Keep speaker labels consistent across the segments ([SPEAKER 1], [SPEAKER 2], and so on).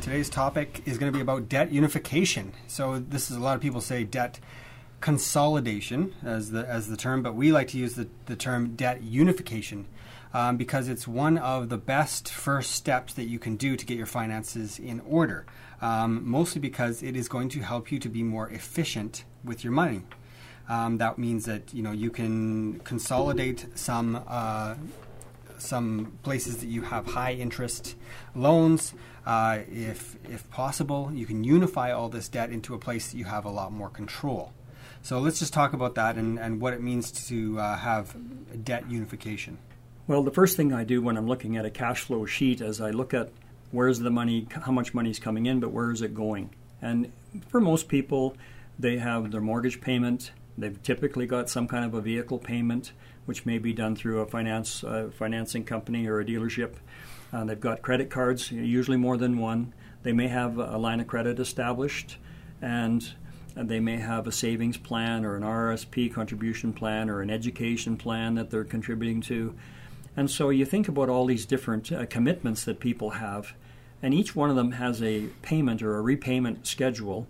[SPEAKER 1] today's topic is going to be about debt unification. So this is a lot of people say debt consolidation as the as the term, but we like to use the, the term debt unification um, because it's one of the best first steps that you can do to get your finances in order. Um, mostly because it is going to help you to be more efficient with your money. Um, that means that you know you can consolidate some uh, some places that you have high interest loans. Uh, if if possible, you can unify all this debt into a place that you have a lot more control. So let's just talk about that and, and what it means to uh, have debt unification.
[SPEAKER 2] Well, the first thing I do when I'm looking at a cash flow sheet is I look at where's the money, how much money is coming in, but where is it going? And for most people, they have their mortgage payment. They've typically got some kind of a vehicle payment, which may be done through a finance uh, financing company or a dealership. Uh, they've got credit cards, usually more than one. They may have a line of credit established, and they may have a savings plan or an RSP contribution plan or an education plan that they're contributing to. And so you think about all these different uh, commitments that people have, and each one of them has a payment or a repayment schedule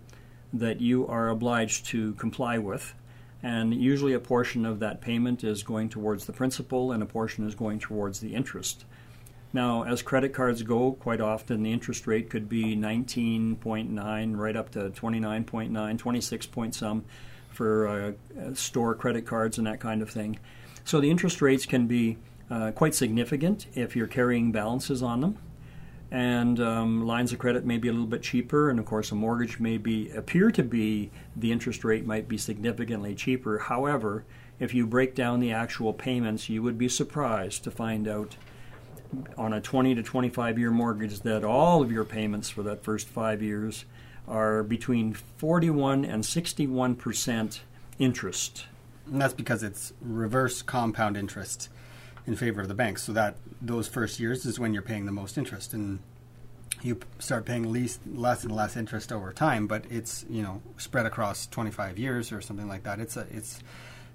[SPEAKER 2] that you are obliged to comply with. And usually a portion of that payment is going towards the principal and a portion is going towards the interest. Now, as credit cards go, quite often the interest rate could be 19.9 right up to 29.9, 26 point some for uh, store credit cards and that kind of thing. So the interest rates can be uh, quite significant if you're carrying balances on them. And um, lines of credit may be a little bit cheaper, and of course, a mortgage may be appear to be the interest rate might be significantly cheaper. However, if you break down the actual payments, you would be surprised to find out on a 20 to 25 year mortgage that all of your payments for that first five years are between 41 and 61 percent interest.
[SPEAKER 1] And that's because it's reverse compound interest in favor of the banks. So that those first years is when you're paying the most interest, and you start paying least, less and less interest over time. But it's you know spread across 25 years or something like that. It's a, it's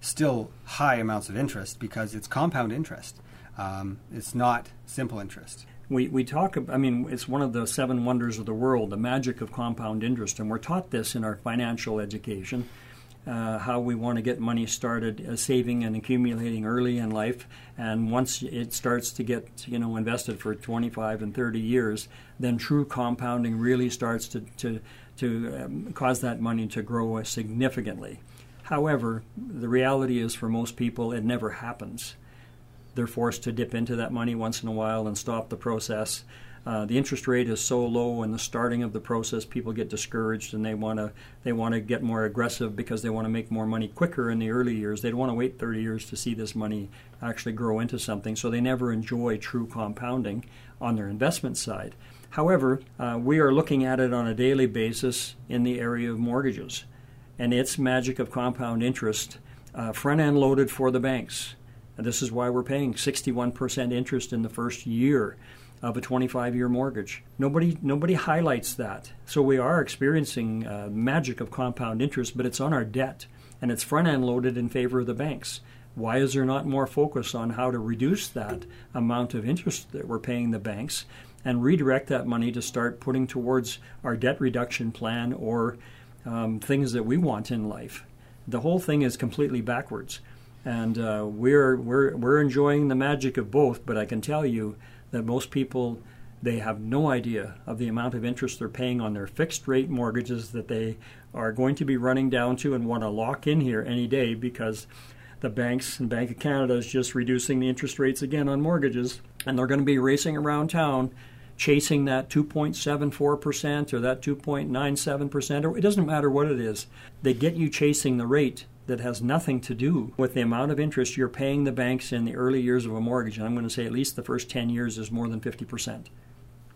[SPEAKER 1] still high amounts of interest because it's compound interest. Um, it's not simple interest.
[SPEAKER 2] We, we talk, I mean, it's one of the seven wonders of the world, the magic of compound interest, and we're taught this in our financial education. Uh, how we want to get money started uh, saving and accumulating early in life. And once it starts to get you know invested for 25 and 30 years then true compounding really starts to to, to um, cause that money to grow significantly. However the reality is for most people it never happens. They're forced to dip into that money once in a while and stop the process. Uh, the interest rate is so low in the starting of the process, people get discouraged and they want to they want to get more aggressive because they want to make more money quicker in the early years. They don't want to wait 30 years to see this money actually grow into something, so they never enjoy true compounding on their investment side. However, uh, we are looking at it on a daily basis in the area of mortgages, and its magic of compound interest, uh, front end loaded for the banks. And this is why we're paying 61% interest in the first year of a 25 year mortgage. Nobody, nobody highlights that. So we are experiencing uh, magic of compound interest, but it's on our debt and it's front end loaded in favor of the banks. Why is there not more focus on how to reduce that amount of interest that we're paying the banks and redirect that money to start putting towards our debt reduction plan or um, things that we want in life? The whole thing is completely backwards and uh, we're we're we're enjoying the magic of both. But I can tell you that most people they have no idea of the amount of interest they're paying on their fixed rate mortgages that they are going to be running down to and want to lock in here any day because the banks and Bank of Canada is just reducing the interest rates again on mortgages, and they're going to be racing around town chasing that 2.74% or that 2.97% or it doesn't matter what it is. They get you chasing the rate that has nothing to do with the amount of interest you're paying the banks in the early years of a mortgage. And I'm going to say at least the first 10 years is more than 50%.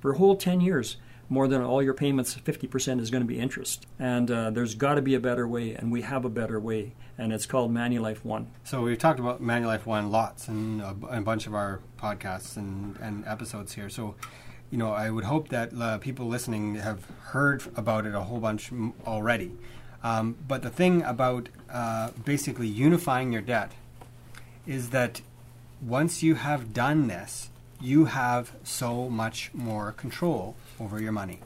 [SPEAKER 2] For a whole 10 years, more than all your payments, 50% is going to be interest. And uh, there's got to be a better way, and we have a better way, and it's called Manulife One.
[SPEAKER 1] So we've talked about Manulife One lots in a, a bunch of our podcasts and, and episodes here. So you know, I would hope that uh, people listening have heard about it a whole bunch already. Um, but the thing about uh, basically unifying your debt is that once you have done this, you have so much more control over your money.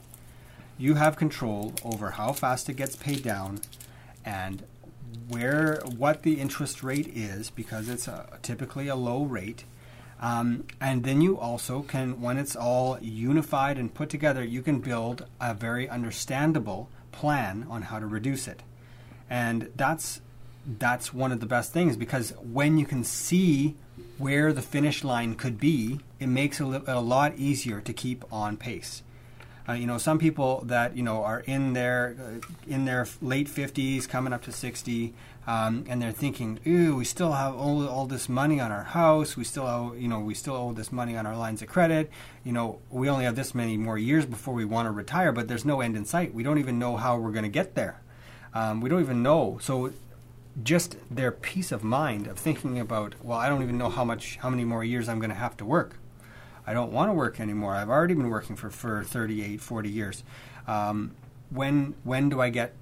[SPEAKER 1] you have control over how fast it gets paid down and where what the interest rate is because it's a, typically a low rate. Um, and then you also can, when it's all unified and put together, you can build a very understandable plan on how to reduce it. And that's that's one of the best things because when you can see where the finish line could be, it makes it a lot easier to keep on pace. Uh, you know, some people that you know are in their uh, in their late fifties, coming up to sixty, um, and they're thinking, "Ooh, we still have all, all this money on our house. We still owe, you know, we still owe this money on our lines of credit. You know, we only have this many more years before we want to retire, but there's no end in sight. We don't even know how we're going to get there. Um, we don't even know. So just their peace of mind of thinking about, well, I don't even know how much, how many more years I'm going to have to work. I don't want to work anymore. I've already been working for, for 38, 40 years. Um, when, when do I get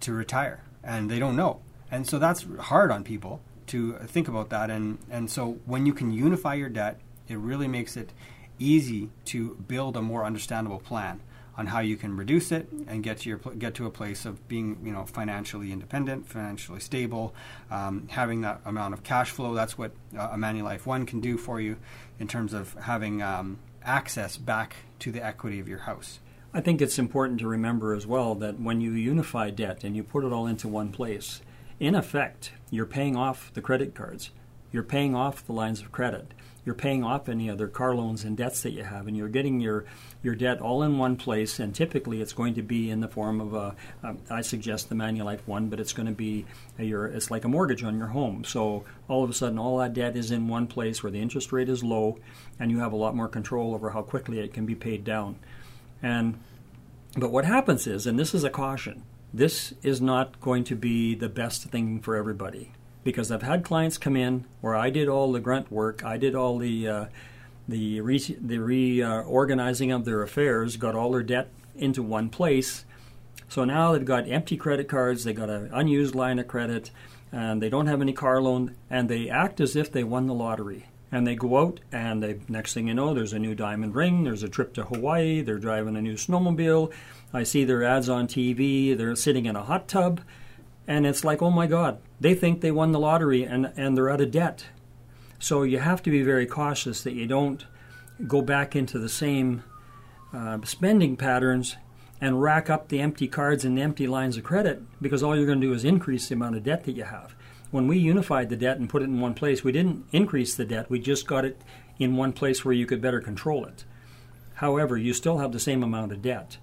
[SPEAKER 1] to retire? And they don't know. And so that's hard on people to think about that. And, and so when you can unify your debt, it really makes it easy to build a more understandable plan on how you can reduce it and get to your get to a place of being you know financially independent, financially stable, um, having that amount of cash flow. That's what uh, a Manulife One can do for you in terms of having um, access back to the equity of your house.
[SPEAKER 2] I think it's important to remember as well that when you unify debt and you put it all into one place, in effect, you're paying off the credit cards, you're paying off the lines of credit, you're paying off any other car loans and debts that you have, and you're getting your your debt all in one place. And typically, it's going to be in the form of a. Um, I suggest the Manulife one, but it's going to be a, your. It's like a mortgage on your home. So all of a sudden, all that debt is in one place where the interest rate is low, and you have a lot more control over how quickly it can be paid down. And but what happens is, and this is a caution. This is not going to be the best thing for everybody because I've had clients come in where I did all the grunt work, I did all the uh, the re, the reorganizing uh, of their affairs, got all their debt into one place. So now they've got empty credit cards, they got an unused line of credit, and they don't have any car loan, and they act as if they won the lottery. And they go out, and they next thing you know, there's a new diamond ring, there's a trip to Hawaii, they're driving a new snowmobile. I see their ads on TV, they're sitting in a hot tub, and it's like, oh my God, they think they won the lottery and, and they're out of debt. So you have to be very cautious that you don't go back into the same uh, spending patterns and rack up the empty cards and the empty lines of credit because all you're going to do is increase the amount of debt that you have. When we unified the debt and put it in one place, we didn't increase the debt, we just got it in one place where you could better control it. However, you still have the same amount of debt.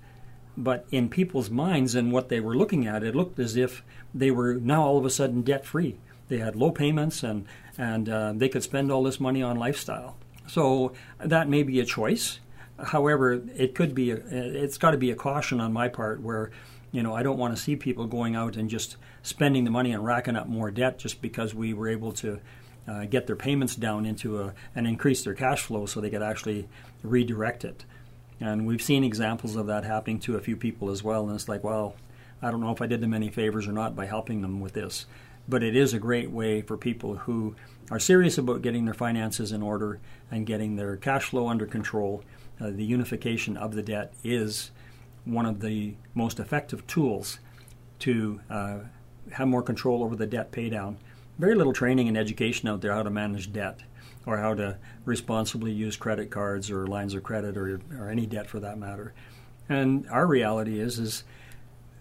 [SPEAKER 2] But in people's minds and what they were looking at, it looked as if they were now all of a sudden debt free. They had low payments and and uh, they could spend all this money on lifestyle. So that may be a choice. However, it could be a, it's got to be a caution on my part where you know I don't want to see people going out and just spending the money and racking up more debt just because we were able to uh, get their payments down into a, and increase their cash flow so they could actually redirect it. And we've seen examples of that happening to a few people as well. And it's like, well, I don't know if I did them any favors or not by helping them with this. But it is a great way for people who are serious about getting their finances in order and getting their cash flow under control. Uh, the unification of the debt is one of the most effective tools to uh, have more control over the debt paydown. Very little training and education out there how to manage debt or how to responsibly use credit cards or lines of credit or, or any debt for that matter. And our reality is is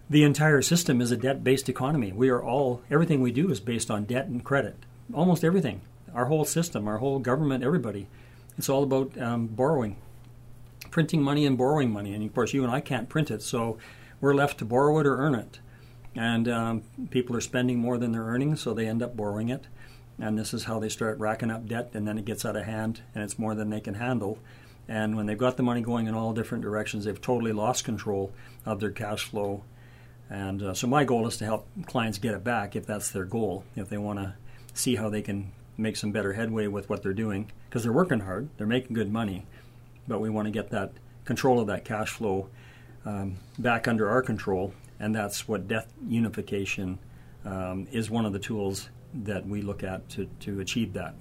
[SPEAKER 2] the entire system is a debt-based economy. We are all everything we do is based on debt and credit. Almost everything, our whole system, our whole government, everybody. It's all about um, borrowing, printing money and borrowing money. And of course, you and I can't print it, so we're left to borrow it or earn it. And um, people are spending more than they're earning, so they end up borrowing it and this is how they start racking up debt, and then it gets out of hand, and it's more than they can handle. And when they've got the money going in all different directions, they've totally lost control of their cash flow. And uh, so my goal is to help clients get it back if that's their goal, if they want to see how they can make some better headway with what they're doing, because they're working hard, they're making good money, but we want to get that control of that cash flow um, back under our control, and that's what debt unification um, is one of the tools that we look at to, to achieve that.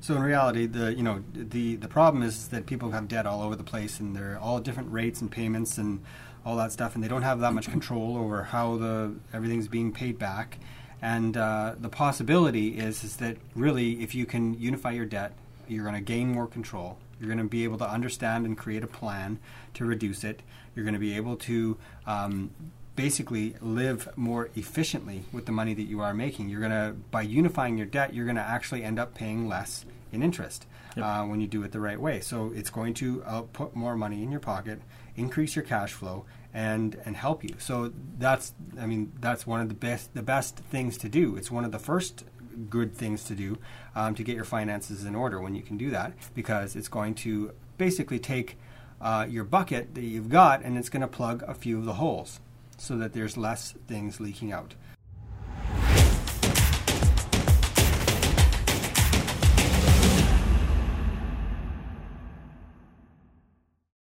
[SPEAKER 1] So in reality, the you know the the problem is that people have debt all over the place, and they're all different rates and payments and all that stuff, and they don't have that much control over how the everything's being paid back. And uh, the possibility is is that really, if you can unify your debt, you're going to gain more control. You're going to be able to understand and create a plan to reduce it. You're going to be able to um, basically live more efficiently with the money that you are making. You're going to, by unifying your debt, you're going to actually end up paying less in interest yep. uh, when you do it the right way. So it's going to uh, put more money in your pocket, increase your cash flow, and and help you. So that's, I mean, that's one of the best the best things to do. It's one of the first good things to do um, to get your finances in order when you can do that because it's going to basically take uh, your bucket that you've got and it's going to plug a few of the holes so that there's less things leaking out.